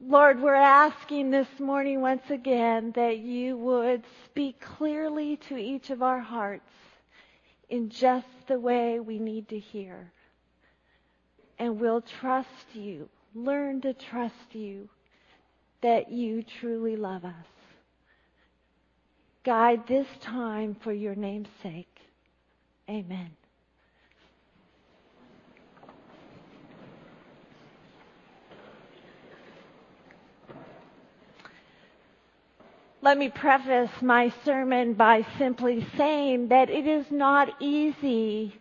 Lord, we're asking this morning once again that you would speak clearly to each of our hearts in just the way we need to hear. And we'll trust you, learn to trust you, that you truly love us. Guide this time for your name's sake. Amen. Let me preface my sermon by simply saying that it is not easy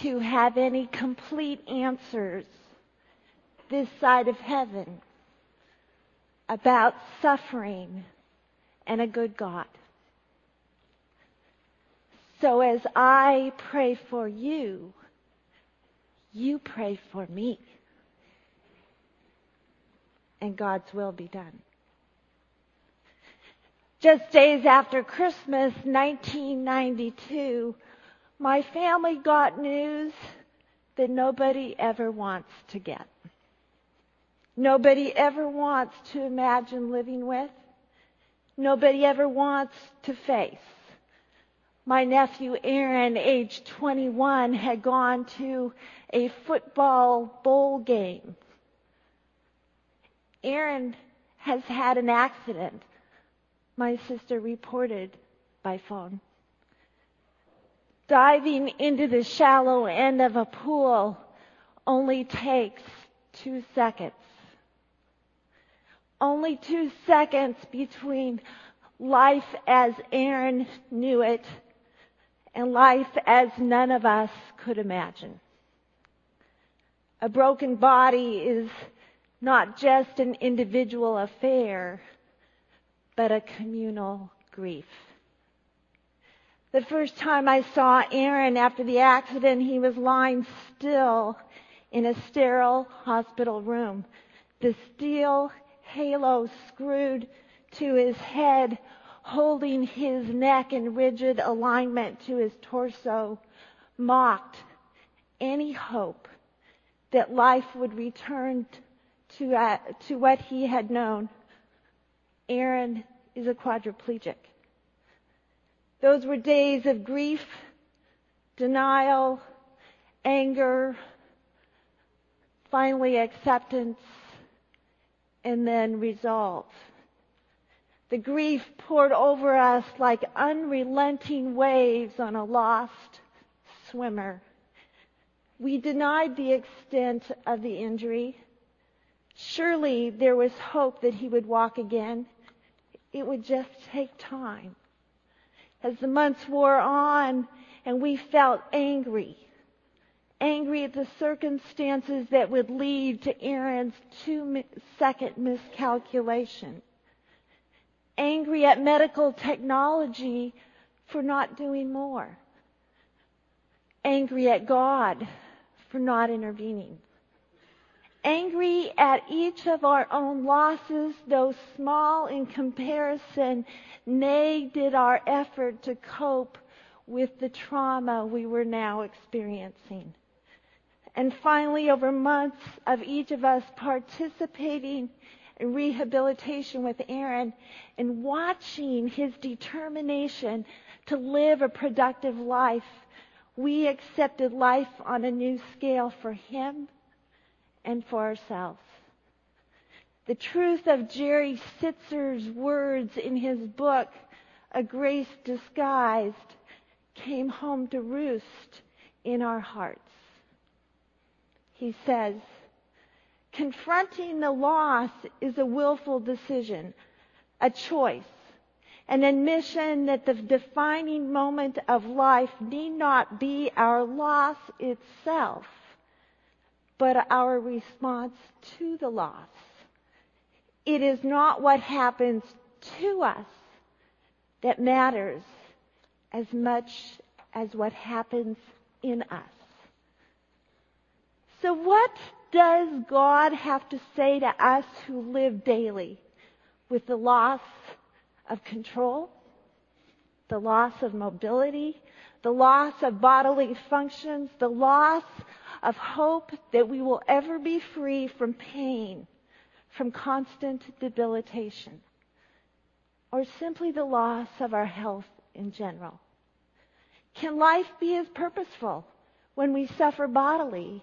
to have any complete answers this side of heaven about suffering and a good God. So as I pray for you, you pray for me. And God's will be done. Just days after Christmas 1992, my family got news that nobody ever wants to get. Nobody ever wants to imagine living with. Nobody ever wants to face. My nephew Aaron, age 21, had gone to a football bowl game. Aaron has had an accident my sister reported by phone. Diving into the shallow end of a pool only takes two seconds. Only two seconds between life as Aaron knew it and life as none of us could imagine. A broken body is not just an individual affair but a communal grief. The first time I saw Aaron after the accident, he was lying still in a sterile hospital room. The steel halo screwed to his head, holding his neck in rigid alignment to his torso, mocked any hope that life would return to, uh, to what he had known. Aaron is a quadriplegic. Those were days of grief, denial, anger, finally acceptance, and then resolve. The grief poured over us like unrelenting waves on a lost swimmer. We denied the extent of the injury. Surely there was hope that he would walk again it would just take time. As the months wore on and we felt angry, angry at the circumstances that would lead to Aaron's two second miscalculation, angry at medical technology for not doing more, angry at God for not intervening angry at each of our own losses, though small in comparison, nay, did our effort to cope with the trauma we were now experiencing. And finally, over months of each of us participating in rehabilitation with Aaron and watching his determination to live a productive life, we accepted life on a new scale for him and for ourselves. The truth of Jerry Sittser's words in his book, A Grace Disguised, came home to roost in our hearts. He says, confronting the loss is a willful decision, a choice, an admission that the defining moment of life need not be our loss itself, but our response to the loss. It is not what happens to us that matters as much as what happens in us. So what does God have to say to us who live daily with the loss of control, the loss of mobility, the loss of bodily functions, the loss of hope that we will ever be free from pain, from constant debilitation or simply the loss of our health in general? Can life be as purposeful when we suffer bodily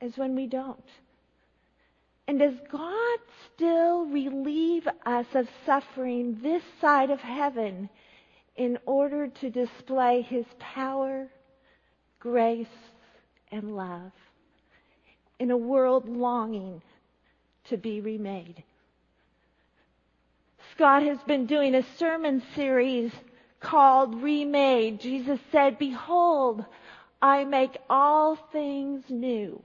as when we don't? And does God still relieve us of suffering this side of heaven in order to display his power, grace, and love in a world longing to be remade? Scott has been doing a sermon series called Remade. Jesus said, Behold, I make all things new.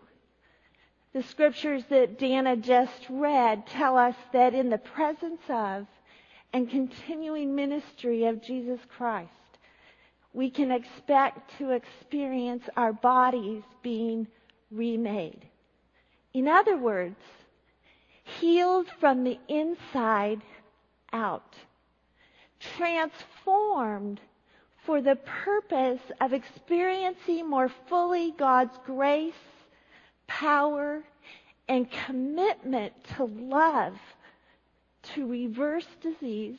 The scriptures that Dana just read tell us that in the presence of and continuing ministry of Jesus Christ, we can expect to experience our bodies being remade. In other words, healed from the inside out, transformed for the purpose of experiencing more fully God's grace power, and commitment to love, to reverse disease,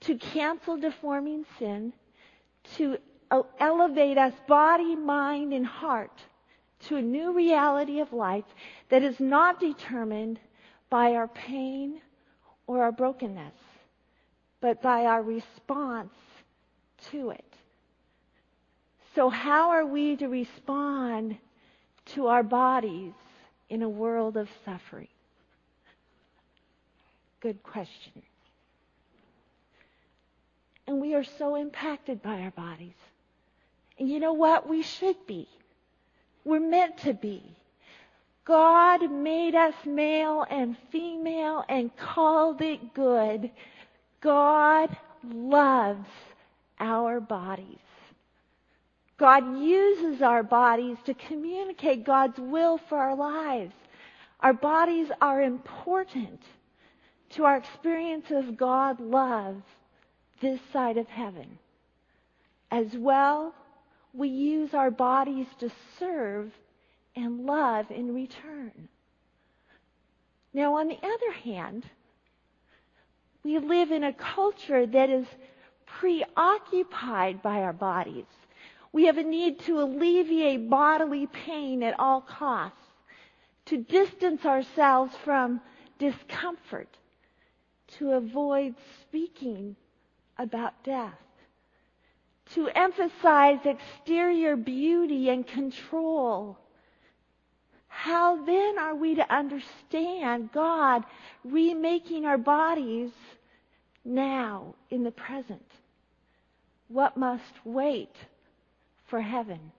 to cancel deforming sin, to elevate us body, mind, and heart to a new reality of life that is not determined by our pain or our brokenness, but by our response to it. So how are we to respond to our bodies in a world of suffering? Good question. And we are so impacted by our bodies. And you know what? We should be. We're meant to be. God made us male and female and called it good. God loves our bodies. God uses our bodies to communicate God's will for our lives. Our bodies are important to our experience of God love this side of heaven. As well, we use our bodies to serve and love in return. Now, on the other hand, we live in a culture that is preoccupied by our bodies. We have a need to alleviate bodily pain at all costs, to distance ourselves from discomfort, to avoid speaking about death, to emphasize exterior beauty and control. How then are we to understand God remaking our bodies now in the present? What must wait for heaven.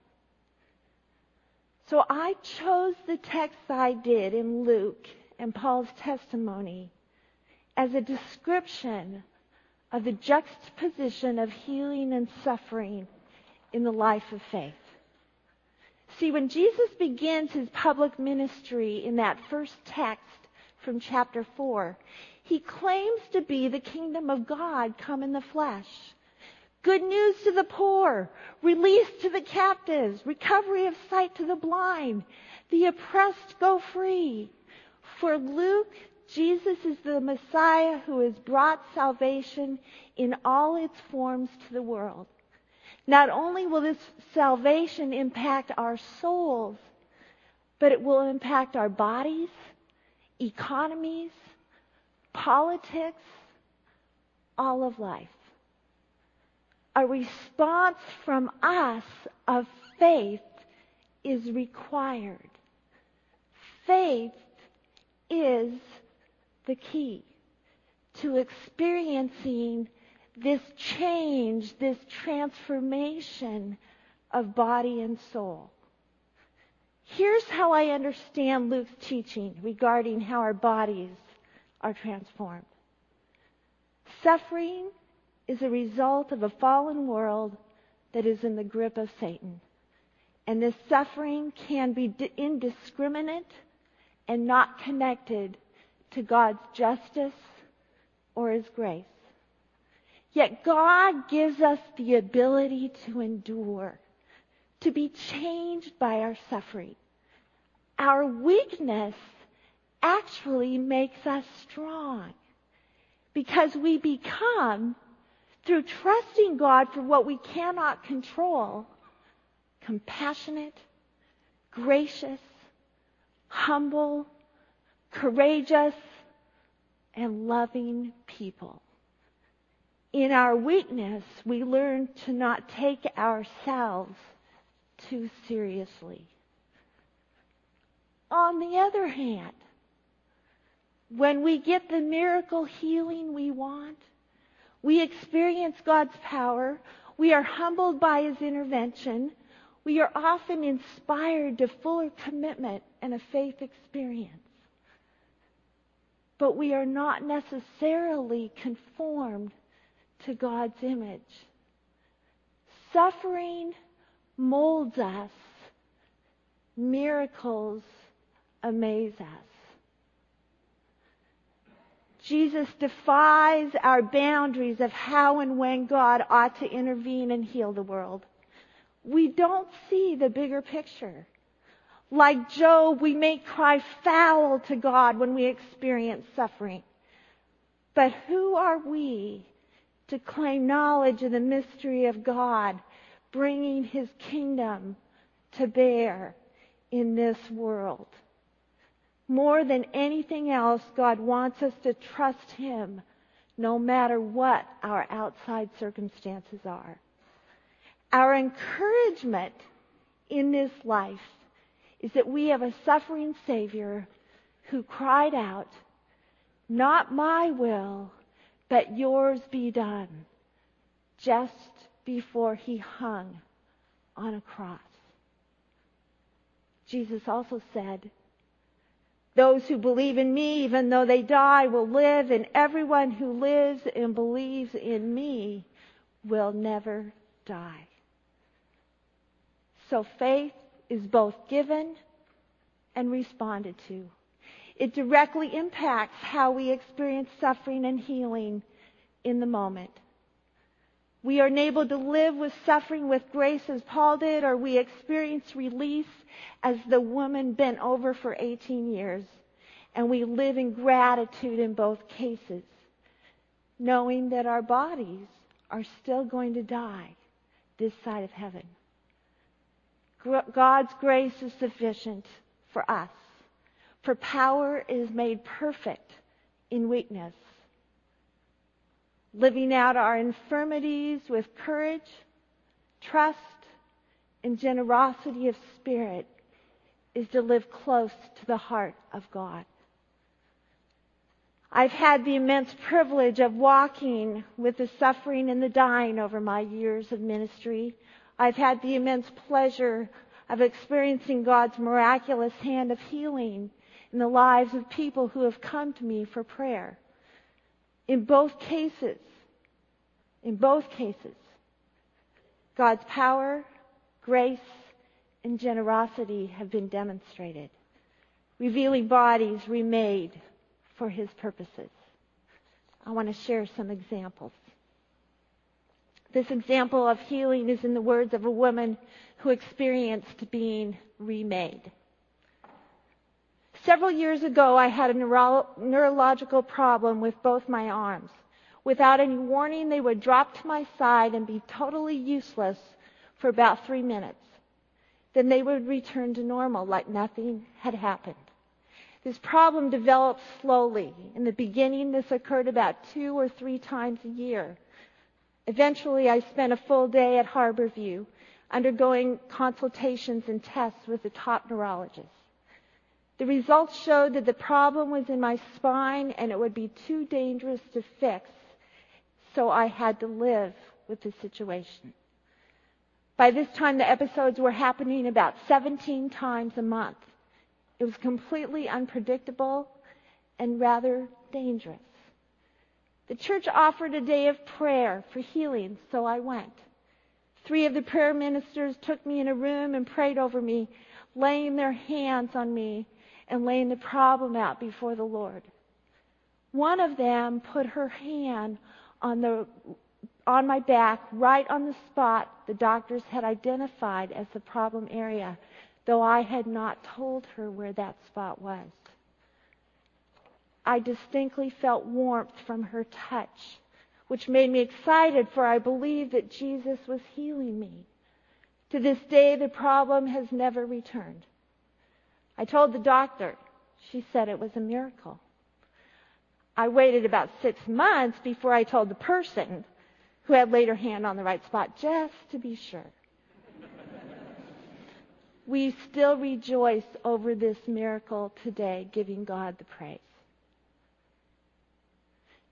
So I chose the text I did in Luke and Paul's testimony as a description of the juxtaposition of healing and suffering in the life of faith. See, when Jesus begins his public ministry in that first text from chapter 4, he claims to be the kingdom of God come in the flesh. Good news to the poor, release to the captives, recovery of sight to the blind, the oppressed go free. For Luke, Jesus is the Messiah who has brought salvation in all its forms to the world. Not only will this salvation impact our souls, but it will impact our bodies, economies, politics, all of life a response from us of faith is required. Faith is the key to experiencing this change, this transformation of body and soul. Here's how I understand Luke's teaching regarding how our bodies are transformed. Suffering is a result of a fallen world that is in the grip of Satan. And this suffering can be indiscriminate and not connected to God's justice or His grace. Yet God gives us the ability to endure, to be changed by our suffering. Our weakness actually makes us strong because we become, through trusting God for what we cannot control, compassionate, gracious, humble, courageous, and loving people. In our weakness, we learn to not take ourselves too seriously. On the other hand, when we get the miracle healing we want, we experience God's power, we are humbled by His intervention, we are often inspired to fuller commitment and a faith experience. But we are not necessarily conformed to God's image. Suffering molds us. Miracles amaze us. Jesus defies our boundaries of how and when God ought to intervene and heal the world. We don't see the bigger picture. Like Job, we may cry foul to God when we experience suffering. But who are we to claim knowledge of the mystery of God, bringing His kingdom to bear in this world? More than anything else, God wants us to trust Him no matter what our outside circumstances are. Our encouragement in this life is that we have a suffering Savior who cried out, Not my will, but yours be done, just before he hung on a cross. Jesus also said, those who believe in me, even though they die, will live, and everyone who lives and believes in me will never die. So faith is both given and responded to. It directly impacts how we experience suffering and healing in the moment. We are enabled to live with suffering with grace as Paul did, or we experience release as the woman bent over for 18 years. And we live in gratitude in both cases, knowing that our bodies are still going to die this side of heaven. God's grace is sufficient for us, for power is made perfect in weakness living out our infirmities with courage, trust, and generosity of spirit is to live close to the heart of God. I've had the immense privilege of walking with the suffering and the dying over my years of ministry. I've had the immense pleasure of experiencing God's miraculous hand of healing in the lives of people who have come to me for prayer. In both cases, in both cases, God's power, grace, and generosity have been demonstrated, revealing bodies remade for His purposes. I want to share some examples. This example of healing is in the words of a woman who experienced being remade. Several years ago, I had a neuro- neurological problem with both my arms. Without any warning, they would drop to my side and be totally useless for about three minutes. Then they would return to normal like nothing had happened. This problem developed slowly. In the beginning, this occurred about two or three times a year. Eventually, I spent a full day at Harborview undergoing consultations and tests with the top neurologist. The results showed that the problem was in my spine and it would be too dangerous to fix, so I had to live with the situation. By this time, the episodes were happening about 17 times a month. It was completely unpredictable and rather dangerous. The church offered a day of prayer for healing, so I went. Three of the prayer ministers took me in a room and prayed over me, laying their hands on me and laying the problem out before the Lord. One of them put her hand on the on my back right on the spot the doctors had identified as the problem area, though I had not told her where that spot was. I distinctly felt warmth from her touch, which made me excited for I believed that Jesus was healing me. To this day, the problem has never returned. I told the doctor. She said it was a miracle. I waited about six months before I told the person who had laid her hand on the right spot just to be sure. we still rejoice over this miracle today, giving God the praise.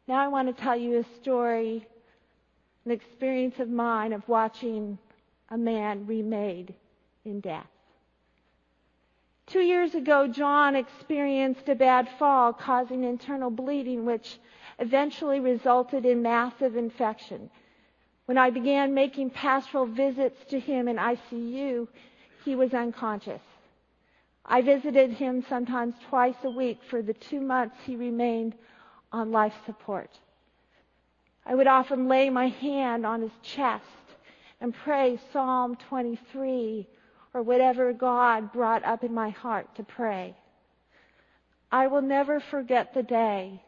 Now I want to tell you a story, an experience of mine of watching a man remade in death. Two years ago, John experienced a bad fall causing internal bleeding, which eventually resulted in massive infection. When I began making pastoral visits to him in ICU, he was unconscious. I visited him sometimes twice a week for the two months he remained on life support. I would often lay my hand on his chest and pray Psalm 23 or whatever God brought up in my heart to pray. I will never forget the day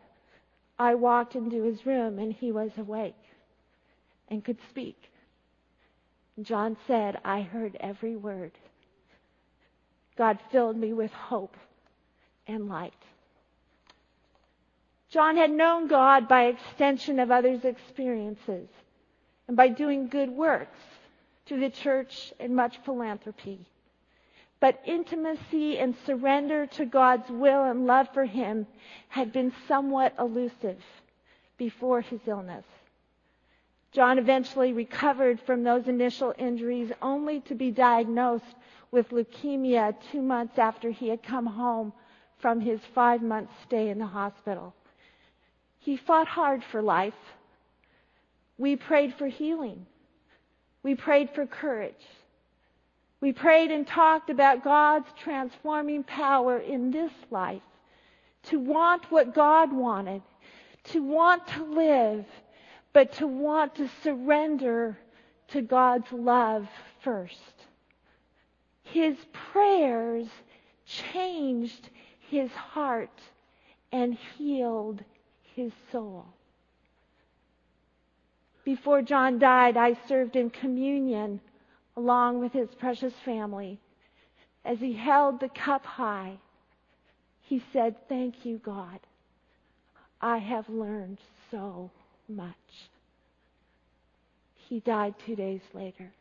I walked into his room and he was awake and could speak. John said, I heard every word. God filled me with hope and light. John had known God by extension of others' experiences and by doing good works through the church and much philanthropy. But intimacy and surrender to God's will and love for him had been somewhat elusive before his illness. John eventually recovered from those initial injuries only to be diagnosed with leukemia two months after he had come home from his five month stay in the hospital. He fought hard for life. We prayed for healing. We prayed for courage. We prayed and talked about God's transforming power in this life to want what God wanted, to want to live, but to want to surrender to God's love first. His prayers changed his heart and healed his soul. Before John died, I served in communion along with his precious family. As he held the cup high, he said, Thank you, God. I have learned so much. He died two days later.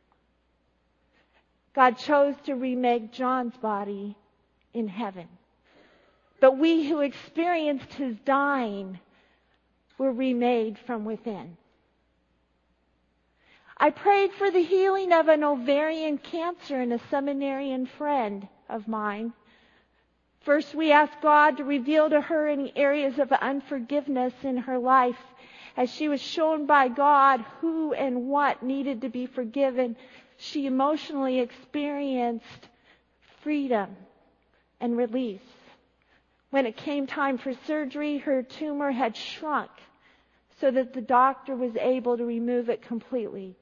God chose to remake John's body in heaven. But we who experienced his dying were remade from within. I prayed for the healing of an ovarian cancer in a seminarian friend of mine. First, we asked God to reveal to her any areas of unforgiveness in her life as she was shown by God who and what needed to be forgiven. She emotionally experienced freedom and release. When it came time for surgery, her tumor had shrunk so that the doctor was able to remove it completely.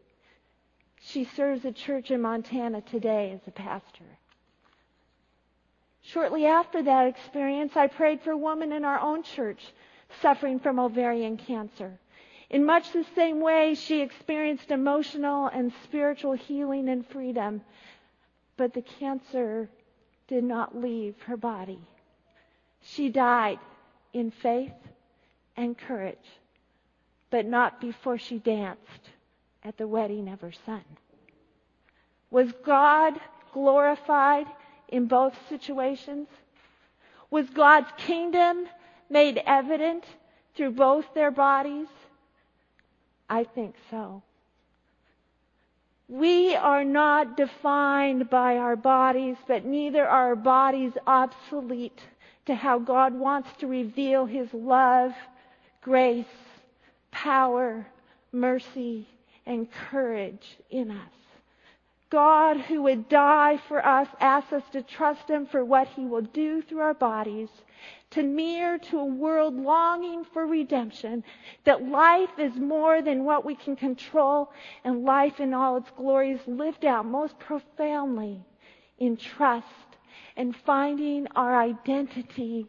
She serves a church in Montana today as a pastor. Shortly after that experience, I prayed for a woman in our own church suffering from ovarian cancer. In much the same way, she experienced emotional and spiritual healing and freedom, but the cancer did not leave her body. She died in faith and courage but not before she danced at the wedding of her son. Was God glorified in both situations? Was God's kingdom made evident through both their bodies? I think so. We are not defined by our bodies, but neither are our bodies obsolete to how God wants to reveal His love, grace, power, mercy, and courage in us. God, who would die for us, asks us to trust Him for what He will do through our bodies, to near to a world longing for redemption, that life is more than what we can control, and life in all its glories lived out most profoundly in trust and finding our identity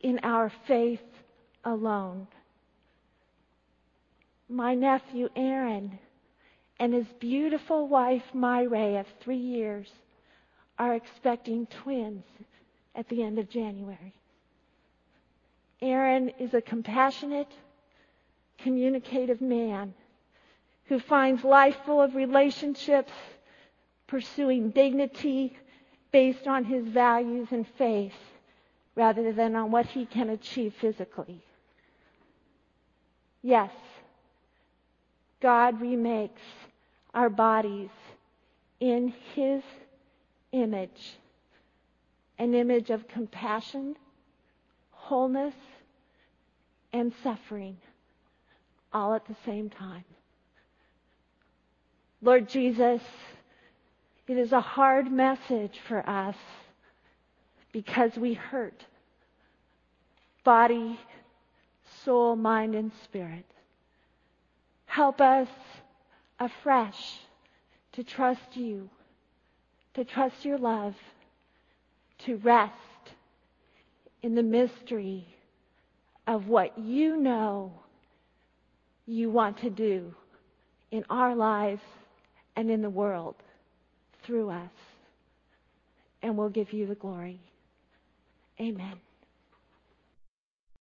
in our faith alone. My nephew Aaron and his beautiful wife Myra of three years are expecting twins at the end of January. Aaron is a compassionate, communicative man who finds life full of relationships, pursuing dignity based on his values and faith rather than on what he can achieve physically. Yes, God remakes our bodies in his image, an image of compassion, wholeness, and suffering all at the same time. Lord Jesus, it is a hard message for us because we hurt body, soul, mind, and spirit. Help us afresh to trust you, to trust your love, to rest in the mystery of what you know you want to do in our lives and in the world through us. And we'll give you the glory. Amen.